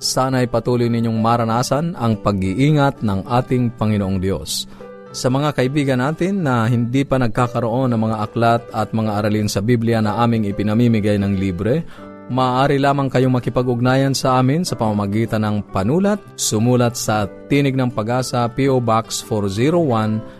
Sana'y patuloy ninyong maranasan ang pag-iingat ng ating Panginoong Diyos. Sa mga kaibigan natin na hindi pa nagkakaroon ng mga aklat at mga aralin sa Biblia na aming ipinamimigay ng libre, maaari lamang kayong makipag-ugnayan sa amin sa pamamagitan ng panulat, sumulat sa Tinig ng Pag-asa P.O. Box 401,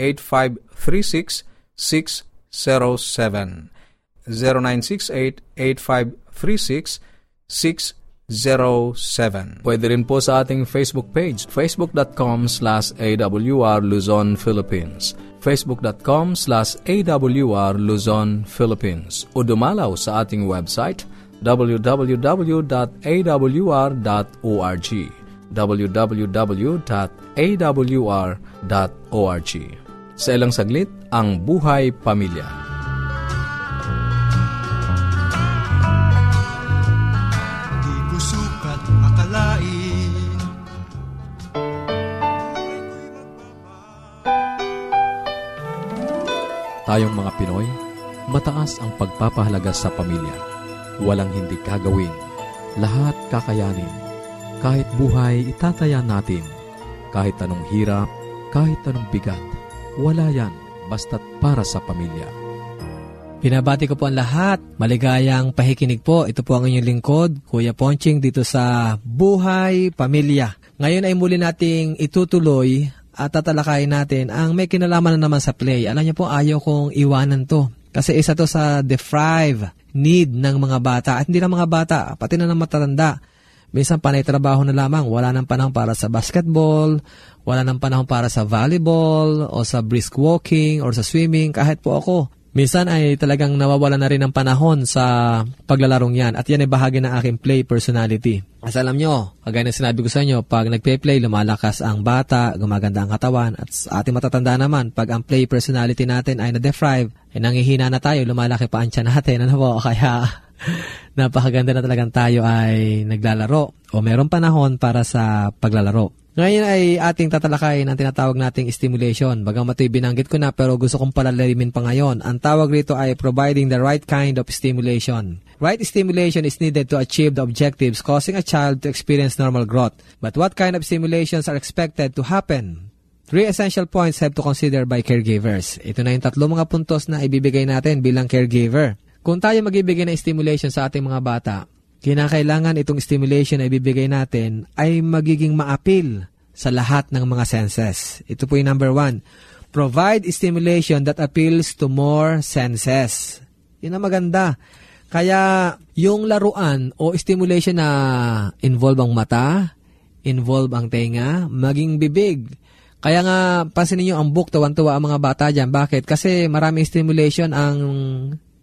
0968-8536-607 0968-8536-607 0917. Pwede rin po sa ating Facebook page, facebook.com slash awr Luzon, Philippines. Facebook.com slash awr Luzon, Philippines. O dumalaw sa ating website www.awr.org www.awr.org Sa ilang saglit, ang buhay pamilya. Tayong mga Pinoy, mataas ang pagpapahalaga sa pamilya. Walang hindi kagawin. Lahat kakayanin. Kahit buhay, itataya natin. Kahit anong hirap, kahit anong bigat. Wala yan, basta't para sa pamilya. Pinabati ko po ang lahat. Maligayang pahikinig po. Ito po ang inyong lingkod, Kuya Ponching, dito sa Buhay Pamilya. Ngayon ay muli nating itutuloy at tatalakayin natin ang may kinalaman na naman sa play. Alam niyo po, ayaw kong iwanan to. Kasi isa to sa deprive need ng mga bata. At hindi lang mga bata, pati na ng matatanda. Minsan panay trabaho na lamang. Wala nang panahon para sa basketball, wala nang panahon para sa volleyball, o sa brisk walking, or sa swimming. Kahit po ako, Minsan ay talagang nawawala na rin ng panahon sa paglalarong yan at yan ay bahagi ng aking play personality. As alam nyo, kagaya na sinabi ko sa inyo, pag nagpe-play, lumalakas ang bata, gumaganda ang katawan at sa ating matatanda naman, pag ang play personality natin ay na-deprive, ay nangihina na tayo, lumalaki pa ang tiyan natin. Ano po? Kaya napakaganda na talagang tayo ay naglalaro o meron panahon para sa paglalaro. Ngayon ay ating tatalakayin ang tinatawag nating stimulation. Bagang mato'y binanggit ko na pero gusto kong palalimin pa ngayon. Ang tawag rito ay providing the right kind of stimulation. Right stimulation is needed to achieve the objectives causing a child to experience normal growth. But what kind of stimulations are expected to happen? Three essential points have to consider by caregivers. Ito na yung tatlo mga puntos na ibibigay natin bilang caregiver. Kung tayo magibigay ng stimulation sa ating mga bata, kinakailangan itong stimulation na ibibigay natin ay magiging maapil sa lahat ng mga senses. Ito po yung number one. Provide stimulation that appeals to more senses. Yun ang maganda. Kaya yung laruan o stimulation na involve ang mata, involve ang tenga, maging bibig. Kaya nga, pansinin nyo ang book, tuwan-tuwa ang mga bata dyan. Bakit? Kasi maraming stimulation ang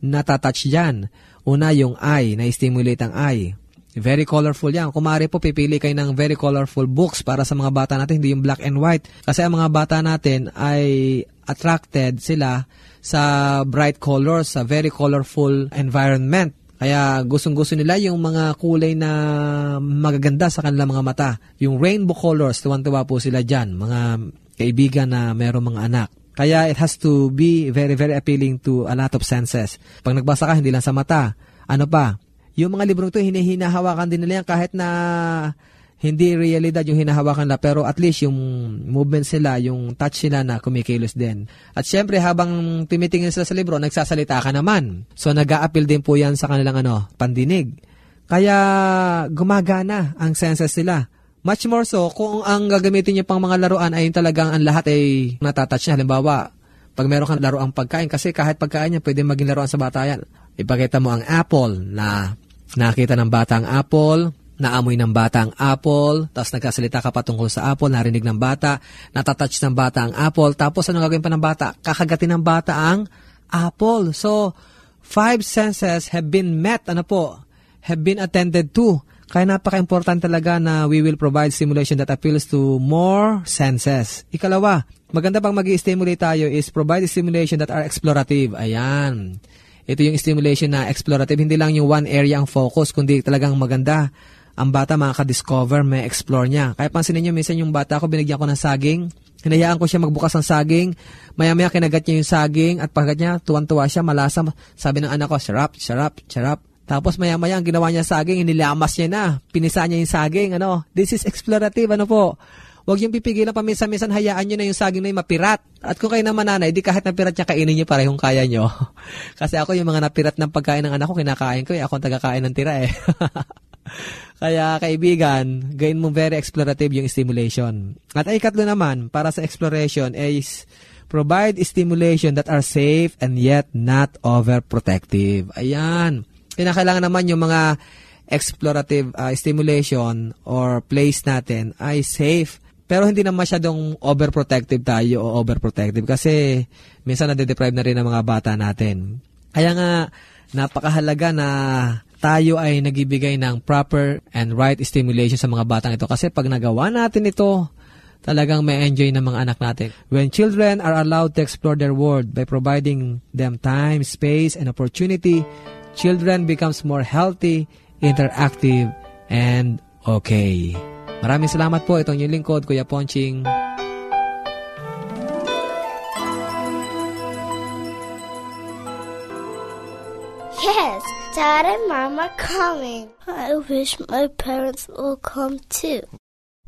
natatouch dyan. Una, yung eye, na-stimulate ang eye. Very colorful yan. Kung maaari po, pipili kayo ng very colorful books para sa mga bata natin, hindi yung black and white. Kasi ang mga bata natin ay attracted sila sa bright colors, sa very colorful environment. Kaya gustong-gusto nila yung mga kulay na magaganda sa kanilang mga mata. Yung rainbow colors, tuwan-tuwa po sila dyan. Mga kaibigan na merong mga anak. Kaya it has to be very, very appealing to a lot of senses. Pag nagbasa ka, hindi lang sa mata. Ano pa? Yung mga librong to, hinihinahawakan din nila yan kahit na hindi realidad yung hinahawakan nila pero at least yung movements nila, yung touch nila na kumikilos din. At syempre habang tumitingin sila sa libro, nagsasalita ka naman. So nag appeal din po yan sa kanilang ano, pandinig. Kaya gumagana ang senses nila. Much more so kung ang gagamitin niyo pang mga laruan ay talagang ang lahat ay natatouch niya. Halimbawa, pag meron kang laruang pagkain, kasi kahit pagkain niya, pwede maging laruan sa bata yan. Ipakita mo ang apple na nakita ng bata ang apple, naamoy ng bata ang apple, tapos nagkasalita ka patungkol sa apple, narinig ng bata, natatouch ng bata ang apple, tapos ano gagawin pa ng bata? Kakagatin ng bata ang apple. So, five senses have been met, ano po, have been attended to. Kaya napaka-important talaga na we will provide stimulation that appeals to more senses. Ikalawa, maganda pang mag stimulate tayo is provide stimulation that are explorative. Ayan. Ito yung stimulation na explorative. Hindi lang yung one area ang focus, kundi talagang maganda ang bata makaka-discover, may explore niya. Kaya pansinin niyo, minsan yung bata ko, binigyan ko ng saging, hinayaan ko siya magbukas ng saging, maya-maya kinagat niya yung saging, at pagkat niya, tuwan-tuwa siya, malasa, sabi ng anak ko, sarap, sarap, sarap. Tapos maya-maya, ang ginawa niya saging, inilamas niya na, pinisa niya yung saging, ano, this is explorative, ano po. Huwag yung pipigilan paminsan-minsan, hayaan nyo na yung saging na yung mapirat. At kung kayo naman nanay, di kahit napirat niya, kainin niyo parehong kaya nyo. Kasi ako yung mga napirat ng pagkain ng anak ko, kinakain ko eh. Ako ang tagakain ng tira eh. Kaya kaibigan, gain mo very explorative yung stimulation. At ay katlo naman, para sa exploration is provide stimulation that are safe and yet not overprotective. Ayan. Pinakailangan naman yung mga explorative uh, stimulation or place natin ay safe pero hindi na masyadong overprotective tayo o overprotective kasi minsan nade-deprive na rin ang mga bata natin. Kaya nga, napakahalaga na tayo ay nagibigay ng proper and right stimulation sa mga batang ito. Kasi pag nagawa natin ito, talagang may enjoy ng mga anak natin. When children are allowed to explore their world by providing them time, space, and opportunity, children becomes more healthy, interactive, and okay. Maraming salamat po. Itong yung lingkod, Kuya Ponching. Yes, Dad and Mom are coming. I wish my parents will come too.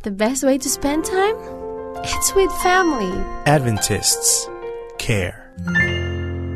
The best way to spend time? It's with family. Adventists care.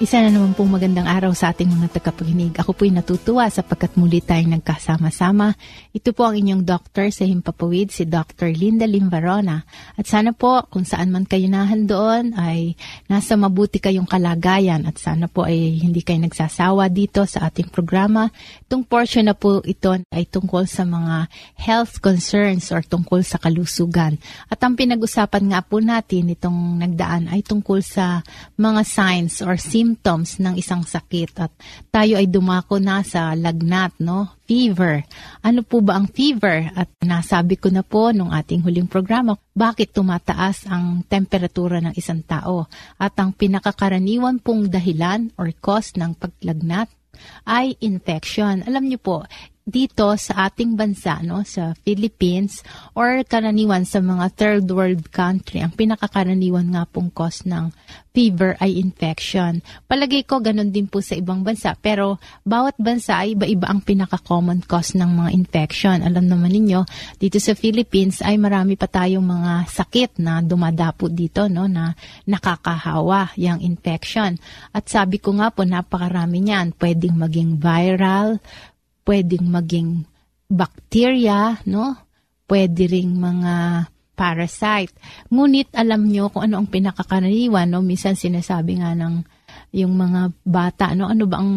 Isa na naman pong magandang araw sa ating mga tagapaginig. Ako po'y natutuwa sapagkat muli tayong nagkasama-sama. Ito po ang inyong doctor sa Himpapawid, si Dr. Linda Limvarona. At sana po, kung saan man kayo nahan doon, ay nasa mabuti kayong kalagayan at sana po ay hindi kayo nagsasawa dito sa ating programa. Itong portion na po ito ay tungkol sa mga health concerns or tungkol sa kalusugan. At ang pinag-usapan nga po natin itong nagdaan ay tungkol sa mga signs or symptoms symptoms ng isang sakit at tayo ay dumako na sa lagnat, no? Fever. Ano po ba ang fever? At nasabi ko na po nung ating huling programa, bakit tumataas ang temperatura ng isang tao? At ang pinakakaraniwan pong dahilan or cause ng paglagnat ay infection. Alam niyo po, dito sa ating bansa, no, sa Philippines, or karaniwan sa mga third world country, ang pinakakaraniwan nga pong cause ng fever ay infection. Palagay ko ganun din po sa ibang bansa, pero bawat bansa ay iba-iba ang pinaka-common cause ng mga infection. Alam naman ninyo, dito sa Philippines ay marami pa tayong mga sakit na dumadapo dito, no, na nakakahawa, yung infection. At sabi ko nga po, napakarami niyan. Pwedeng maging viral, pwedeng maging bacteria, no? Pwede ring mga parasite. Ngunit alam nyo kung ano ang pinakakaraniwan, no? Minsan sinasabi nga ng yung mga bata, no? Ano ba ang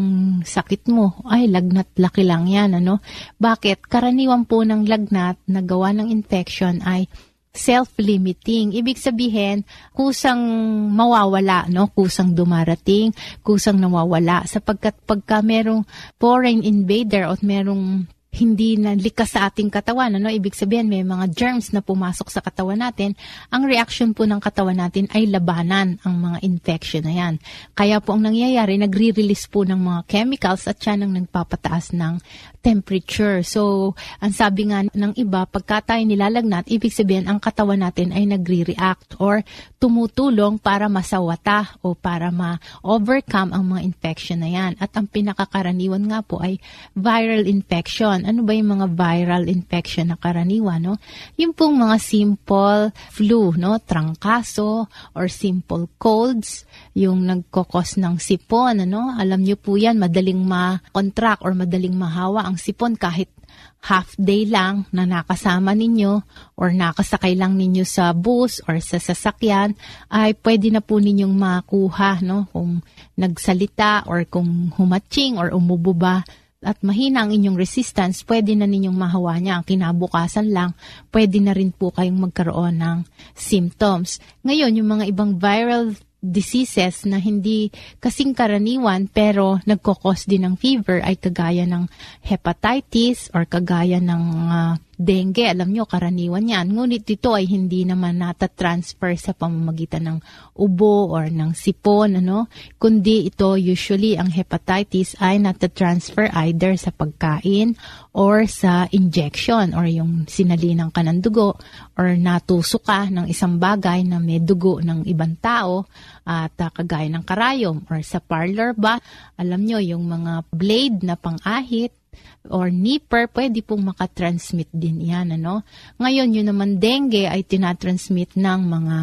sakit mo? Ay, lagnat, laki lang yan, ano? Bakit? Karaniwan po ng lagnat na gawa ng infection ay self-limiting. Ibig sabihin, kusang mawawala, no? Kusang dumarating, kusang nawawala. Sapagkat pagka merong foreign invader o merong hindi na likas sa ating katawan. Ano? Ibig sabihin, may mga germs na pumasok sa katawan natin. Ang reaction po ng katawan natin ay labanan ang mga infection na yan. Kaya po ang nangyayari, nagre-release po ng mga chemicals at yan ang nagpapataas ng temperature. So, ang sabi nga ng iba, pagka tayo nilalagnat, ibig sabihin ang katawan natin ay nagre-react or tumutulong para masawata o para ma-overcome ang mga infection na yan. At ang pinakakaraniwan nga po ay viral infection. Ano ba yung mga viral infection na karaniwan? No? Yung pong mga simple flu, no? trangkaso or simple colds, yung nagkokos ng sipon. Ano? Alam niyo po yan, madaling ma-contract or madaling mahawa ang sipon kahit half day lang na nakasama ninyo or nakasakay lang ninyo sa bus or sa sasakyan ay pwede na po ninyong makuha no kung nagsalita or kung humatching or umubo ba at mahina ang inyong resistance, pwede na ninyong mahawa niya. Ang kinabukasan lang, pwede na rin po kayong magkaroon ng symptoms. Ngayon, yung mga ibang viral diseases na hindi kasing karaniwan pero nagkokos din ng fever ay kagaya ng hepatitis or kagaya ng uh, dengue. Alam nyo, karaniwan yan. Ngunit ito ay hindi naman nata-transfer sa pamamagitan ng ubo or ng sipon, ano? Kundi ito usually ang hepatitis ay nata-transfer either sa pagkain or sa injection or yung sinalinang ka ng dugo or natusok ka ng isang bagay na may dugo ng ibang tao at uh, kagaya ng karayom or sa parlor ba, alam nyo yung mga blade na pang-ahit or nipper, pwede pong makatransmit din yan. Ano? Ngayon, yun naman dengue ay tinatransmit ng mga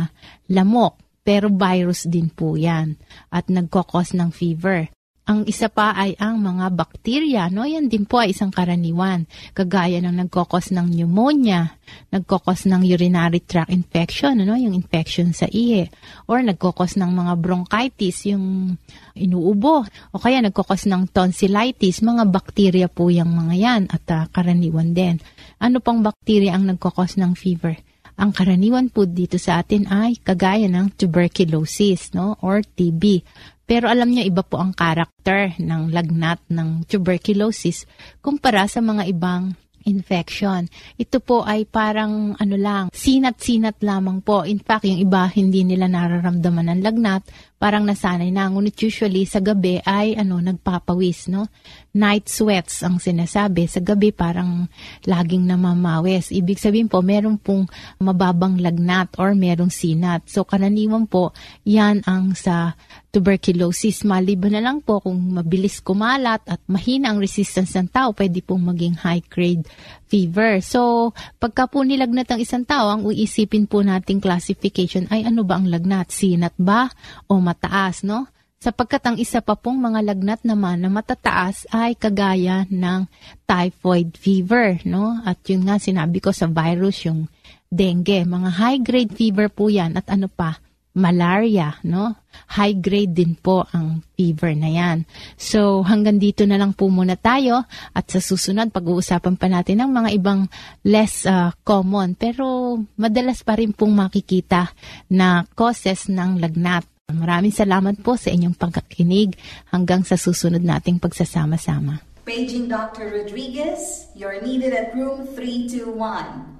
lamok. Pero virus din po yan at nagkokos ng fever. Ang isa pa ay ang mga bakterya, no? Yan din po ay isang karaniwan. Kagaya ng nagkokos ng pneumonia, nagkokos ng urinary tract infection, ano? Yung infection sa iye. Or nagkokos ng mga bronchitis, yung inuubo. O kaya nagkokos ng tonsillitis, mga bakterya po yung mga yan at uh, karaniwan din. Ano pang bakterya ang nagkokos ng fever? Ang karaniwan po dito sa atin ay kagaya ng tuberculosis no or TB. Pero alam niyo, iba po ang karakter ng lagnat ng tuberculosis kumpara sa mga ibang infection. Ito po ay parang ano lang, sinat-sinat lamang po. In fact, yung iba hindi nila nararamdaman ng lagnat, parang nasanay na. Ngunit usually sa gabi ay ano, nagpapawis, no? Night sweats ang sinasabi. Sa gabi parang laging namamawis. Ibig sabihin po, meron pong mababang lagnat or merong sinat. So karaniwan po, yan ang sa tuberculosis. Maliban na lang po kung mabilis kumalat at mahina ang resistance ng tao, pwede pong maging high-grade fever. So, pagka po nilagnat ang isang tao, ang uisipin po nating classification ay ano ba ang lagnat? Sinat ba o mataas, no? Sapagkat ang isa pa pong mga lagnat naman na matataas ay kagaya ng typhoid fever, no? At yun nga sinabi ko sa virus, yung dengue. Mga high-grade fever po yan. At ano pa? malaria, no? High grade din po ang fever na yan. So, hanggang dito na lang po muna tayo at sa susunod pag-uusapan pa natin ng mga ibang less uh, common pero madalas pa rin pong makikita na causes ng lagnat. Maraming salamat po sa inyong pagkakinig hanggang sa susunod nating pagsasama-sama. Paging Dr. Rodriguez, you're needed at room 321.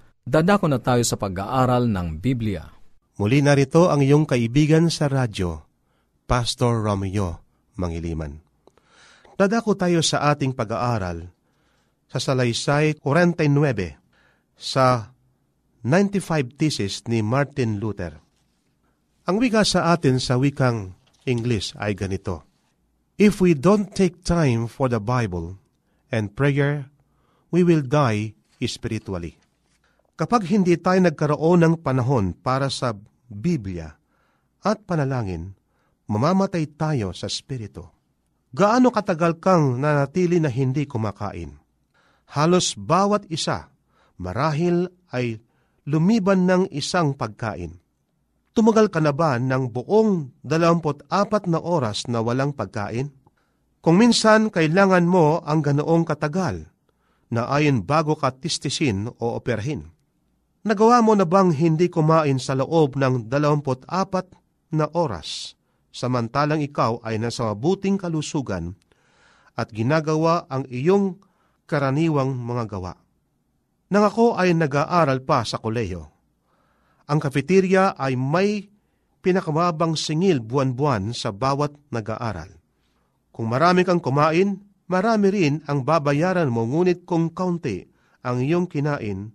Dadako na tayo sa pag-aaral ng Biblia. Muli narito ang iyong kaibigan sa radyo, Pastor Romeo Mangiliman. Dadako tayo sa ating pag-aaral sa Salaysay 49 sa 95 Thesis ni Martin Luther. Ang wika sa atin sa wikang English ay ganito, If we don't take time for the Bible and prayer, we will die spiritually. Kapag hindi tayo nagkaroon ng panahon para sa Biblia at panalangin, mamamatay tayo sa Espiritu. Gaano katagal kang nanatili na hindi kumakain? Halos bawat isa, marahil ay lumiban ng isang pagkain. Tumagal ka na ba ng buong 24 na oras na walang pagkain? Kung minsan kailangan mo ang ganoong katagal na ayon bago ka tistisin o operhin. Nagawa mo na bang hindi kumain sa loob ng 24 na oras, samantalang ikaw ay nasa mabuting kalusugan at ginagawa ang iyong karaniwang mga gawa? Nang ako ay nag-aaral pa sa koleyo, ang kafeterya ay may pinakamabang singil buwan-buwan sa bawat nag-aaral. Kung marami kang kumain, marami rin ang babayaran mo ngunit kung kaunti ang iyong kinain,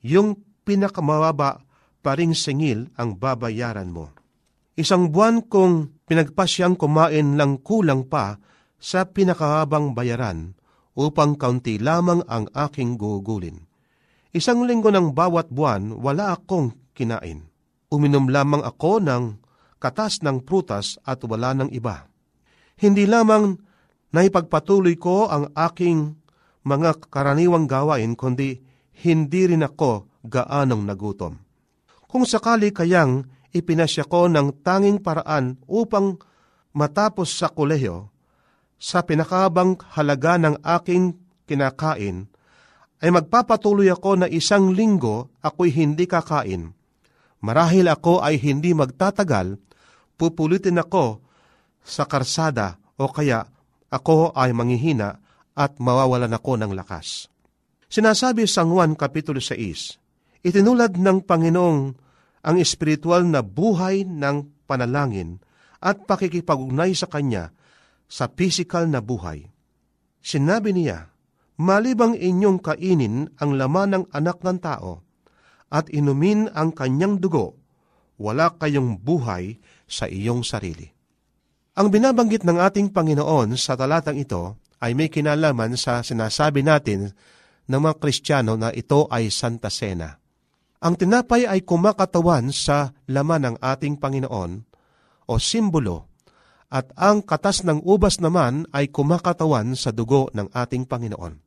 yung pinakamababa pa ring singil ang babayaran mo. Isang buwan kong pinagpasyang kumain lang kulang pa sa pinakahabang bayaran upang kaunti lamang ang aking gugulin. Isang linggo ng bawat buwan wala akong kinain. Uminom lamang ako ng katas ng prutas at wala ng iba. Hindi lamang naipagpatuloy ko ang aking mga karaniwang gawain, kundi hindi rin ako gaanong nagutom. Kung sakali kayang ipinasya ko ng tanging paraan upang matapos sa kolehiyo, sa pinakabang halaga ng aking kinakain, ay magpapatuloy ako na isang linggo ako'y hindi kakain. Marahil ako ay hindi magtatagal, pupulitin ako sa karsada o kaya ako ay manghihina at mawawalan ako ng lakas. Sinasabi sa Juan Kapitulo 6, Itinulad ng Panginoong ang espiritual na buhay ng panalangin at pakikipag-ugnay sa Kanya sa pisikal na buhay. Sinabi niya, Malibang inyong kainin ang laman ng anak ng tao at inumin ang kanyang dugo, wala kayong buhay sa iyong sarili. Ang binabanggit ng ating Panginoon sa talatang ito ay may kinalaman sa sinasabi natin ng mga Kristiyano na ito ay Santa Cena. Ang tinapay ay kumakatawan sa laman ng ating Panginoon o simbolo at ang katas ng ubas naman ay kumakatawan sa dugo ng ating Panginoon.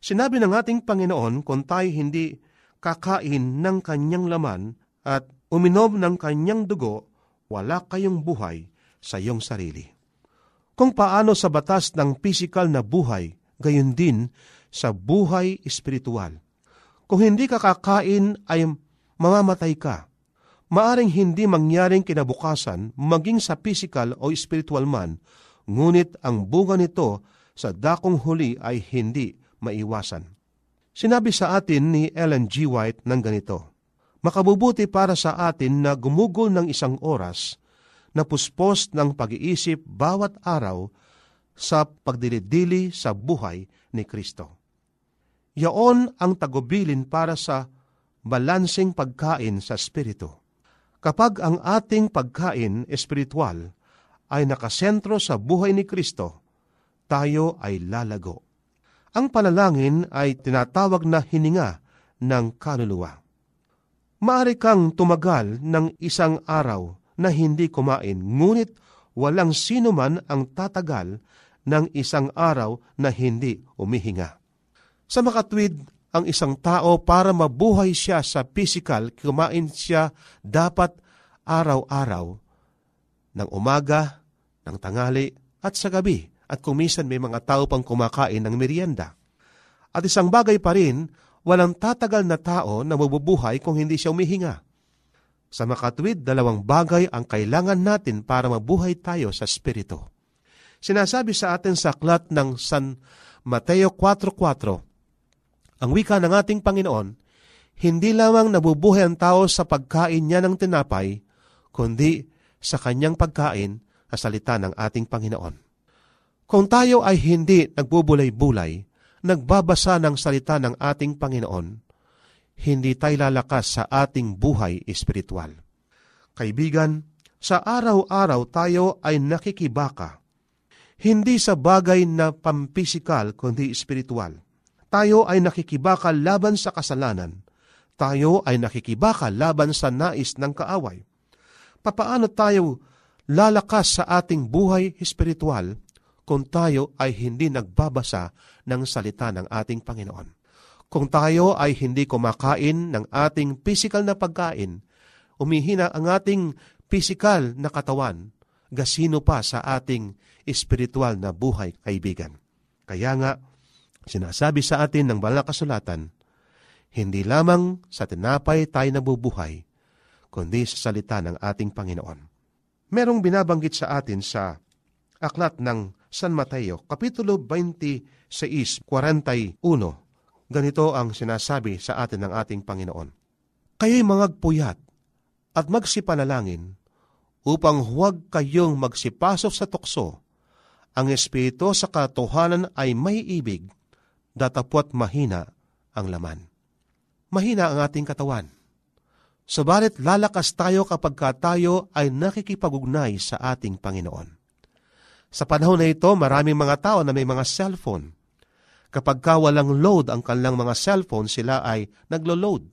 Sinabi ng ating Panginoon kung tayo hindi kakain ng kanyang laman at uminom ng kanyang dugo, wala kayong buhay sa iyong sarili. Kung paano sa batas ng pisikal na buhay, gayon din sa buhay espiritual. Kung hindi ka kakain ay mamamatay ka. Maaring hindi mangyaring kinabukasan maging sa physical o spiritual man, ngunit ang bunga nito sa dakong huli ay hindi maiwasan. Sinabi sa atin ni Ellen G. White ng ganito, Makabubuti para sa atin na gumugol ng isang oras na puspos ng pag-iisip bawat araw sa pagdilidili sa buhay ni Kristo. Yaon ang tagubilin para sa balansing pagkain sa Espiritu. Kapag ang ating pagkain espiritual ay nakasentro sa buhay ni Kristo, tayo ay lalago. Ang panalangin ay tinatawag na hininga ng kaluluwa. Maari kang tumagal ng isang araw na hindi kumain, ngunit walang sino man ang tatagal ng isang araw na hindi umihinga. Sa makatwid, ang isang tao para mabuhay siya sa physical, kumain siya dapat araw-araw ng umaga, ng tangali at sa gabi at kumisan may mga tao pang kumakain ng merienda. At isang bagay pa rin, walang tatagal na tao na mabubuhay kung hindi siya umihinga. Sa makatwid, dalawang bagay ang kailangan natin para mabuhay tayo sa Espiritu. Sinasabi sa atin sa aklat ng San Mateo 4.4, ang wika ng ating Panginoon, hindi lamang nabubuhay ang tao sa pagkain niya ng tinapay, kundi sa kanyang pagkain sa salita ng ating Panginoon. Kung tayo ay hindi nagbubulay-bulay, nagbabasa ng salita ng ating Panginoon, hindi tayo lalakas sa ating buhay espiritual. Kaibigan, sa araw-araw tayo ay nakikibaka, hindi sa bagay na pampisikal kundi espiritual. Tayo ay nakikibaka laban sa kasalanan. Tayo ay nakikibaka laban sa nais ng kaaway. Papaano tayo lalakas sa ating buhay espiritual kung tayo ay hindi nagbabasa ng salita ng ating Panginoon. Kung tayo ay hindi kumakain ng ating physical na pagkain, umihina ang ating physical na katawan, gasino pa sa ating espiritual na buhay, kaibigan. Kaya nga, sinasabi sa atin ng banal na kasulatan, hindi lamang sa tinapay tayo nabubuhay, kundi sa salita ng ating Panginoon. Merong binabanggit sa atin sa aklat ng San Mateo, Kapitulo 26, 41. Ganito ang sinasabi sa atin ng ating Panginoon. Kayo'y mangagpuyat at magsipanalangin upang huwag kayong magsipasok sa tukso. Ang espiritu sa katotohanan ay may ibig, datapwat mahina ang laman. Mahina ang ating katawan. Subalit lalakas tayo kapag ka tayo ay nakikipag-ugnay sa ating Panginoon. Sa panahon na ito, maraming mga tao na may mga cellphone. Kapag ka walang load ang kanilang mga cellphone, sila ay naglo-load.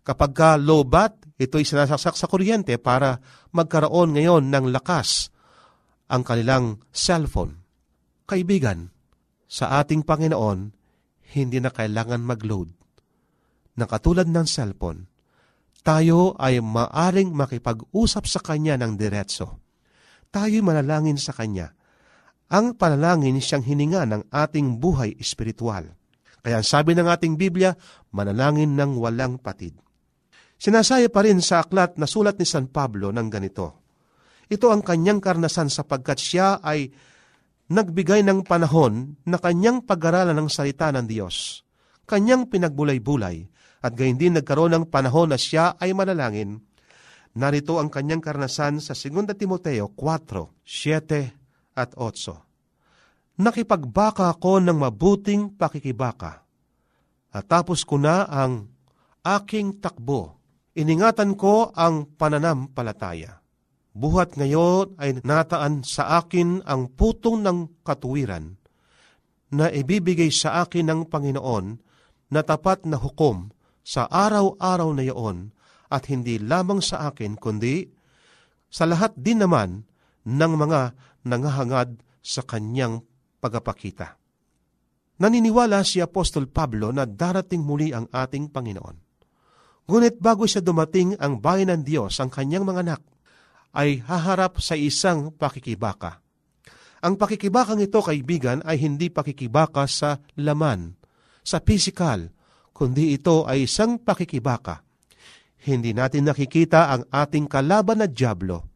Kapag ka low bat, ito'y sinasaksak sa kuryente para magkaroon ngayon ng lakas ang kanilang cellphone. Kaibigan, sa ating Panginoon, hindi na kailangan mag-load. Na katulad ng cellphone, tayo ay maaring makipag-usap sa Kanya ng diretso tayo'y manalangin sa Kanya. Ang panalangin siyang hininga ng ating buhay espiritual. Kaya sabi ng ating Biblia, manalangin ng walang patid. Sinasaya pa rin sa aklat na sulat ni San Pablo ng ganito. Ito ang kanyang karnasan sapagkat siya ay nagbigay ng panahon na kanyang pag-aralan ng salita ng Diyos. Kanyang pinagbulay-bulay at gayon din nagkaroon ng panahon na siya ay manalangin Narito ang kanyang karnasan sa 2 Timoteo 4, 7 at 8. Nakipagbaka ako ng mabuting pakikibaka. At tapos ko na ang aking takbo. Iningatan ko ang pananampalataya. Buhat ngayon ay nataan sa akin ang putong ng katuwiran na ibibigay sa akin ng Panginoon na tapat na hukom sa araw-araw na iyon at hindi lamang sa akin, kundi sa lahat din naman ng mga nangahangad sa kanyang pagapakita. Naniniwala si Apostol Pablo na darating muli ang ating Panginoon. Ngunit bago siya dumating ang bayan ng Diyos, ang kanyang mga anak, ay haharap sa isang pakikibaka. Ang pakikibakang ito, kaibigan, ay hindi pakikibaka sa laman, sa physical, kundi ito ay isang pakikibaka hindi natin nakikita ang ating kalaban na Diablo.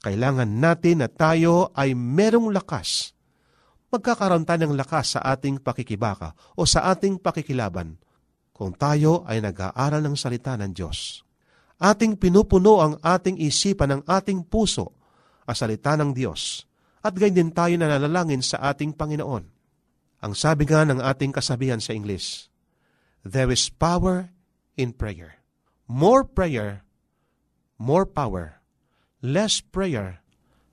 Kailangan natin na tayo ay merong lakas. Magkakaroon tayo ng lakas sa ating pakikibaka o sa ating pakikilaban kung tayo ay nag-aaral ng salita ng Diyos. Ating pinupuno ang ating isipan ng ating puso ang salita ng Diyos. at ganyan din tayo nananalangin sa ating Panginoon. Ang sabi nga ng ating kasabihan sa English, There is power in prayer. More prayer, more power. Less prayer,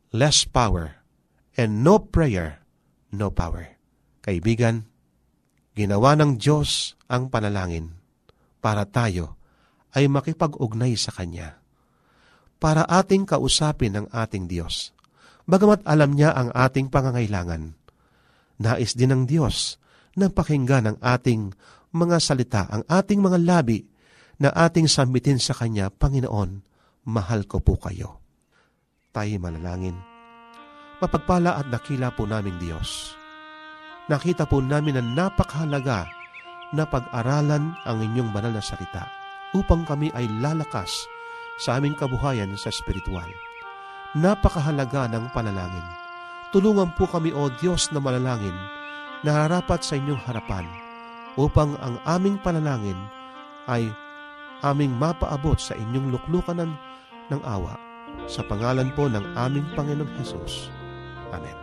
less power. And no prayer, no power. Kaibigan, ginawa ng Diyos ang panalangin para tayo ay makipag-ugnay sa Kanya. Para ating kausapin ang ating Diyos. Bagamat alam niya ang ating pangangailangan. Nais din ng Diyos na pakinggan ang ating mga salita, ang ating mga labi na ating sambitin sa Kanya, Panginoon, mahal ko po kayo. Tayo manalangin. Mapagpala at nakila po naming Diyos. Nakita po namin na napakahalaga na pag-aralan ang inyong banal na salita upang kami ay lalakas sa aming kabuhayan sa spiritual. Napakahalaga ng panalangin. Tulungan po kami o Diyos na malalangin na harapat sa inyong harapan upang ang aming panalangin ay aming mapaabot sa inyong luklukan ng, ng awa sa pangalan po ng aming Panginoong Hesus. Amen.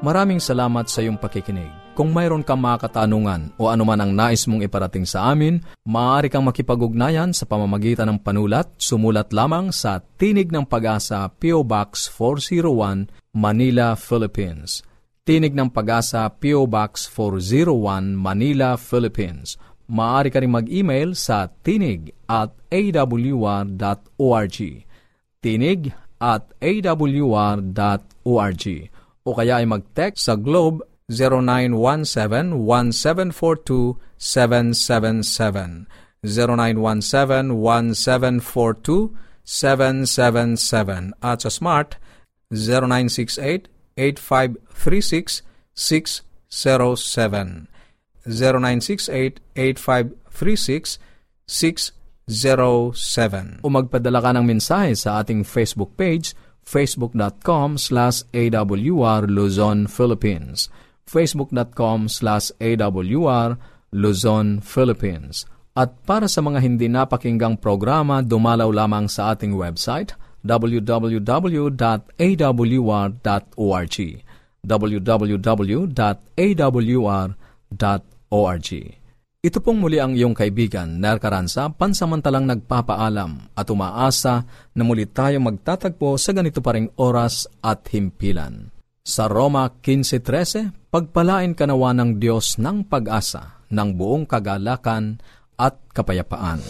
Maraming salamat sa iyong pakikinig. Kung mayroon kang mga katanungan o anuman ang nais mong iparating sa amin, maaari kang makipag-ugnayan sa pamamagitan ng panulat. Sumulat lamang sa Tinig ng Pag-asa, P.O. Box 401, Manila, Philippines. Tinig ng Pag-asa, P.O. Box 401, Manila, Philippines. Maaari ka rin mag-email sa tinig at awr.org. Tinig at awr.org o kaya ay mag-text sa Globe 0917-1742-777. 0917-1742-777 at sa Smart 0968-8536-607. 0968-8536-607. O magpadala ka ng mensahe sa ating Facebook page facebook.com slash awr Luzon, Philippines facebook.com slash awr Luzon, Philippines. At para sa mga hindi napakinggang programa, dumalaw lamang sa ating website www.awr.org www.awr.org Ito pong muli ang iyong kaibigan, Ner Caranza, pansamantalang nagpapaalam at umaasa na muli tayo magtatagpo sa ganito pa ring oras at himpilan. Sa Roma 15.13, pagpalain kanawa ng Diyos ng pag-asa, ng buong kagalakan at kapayapaan.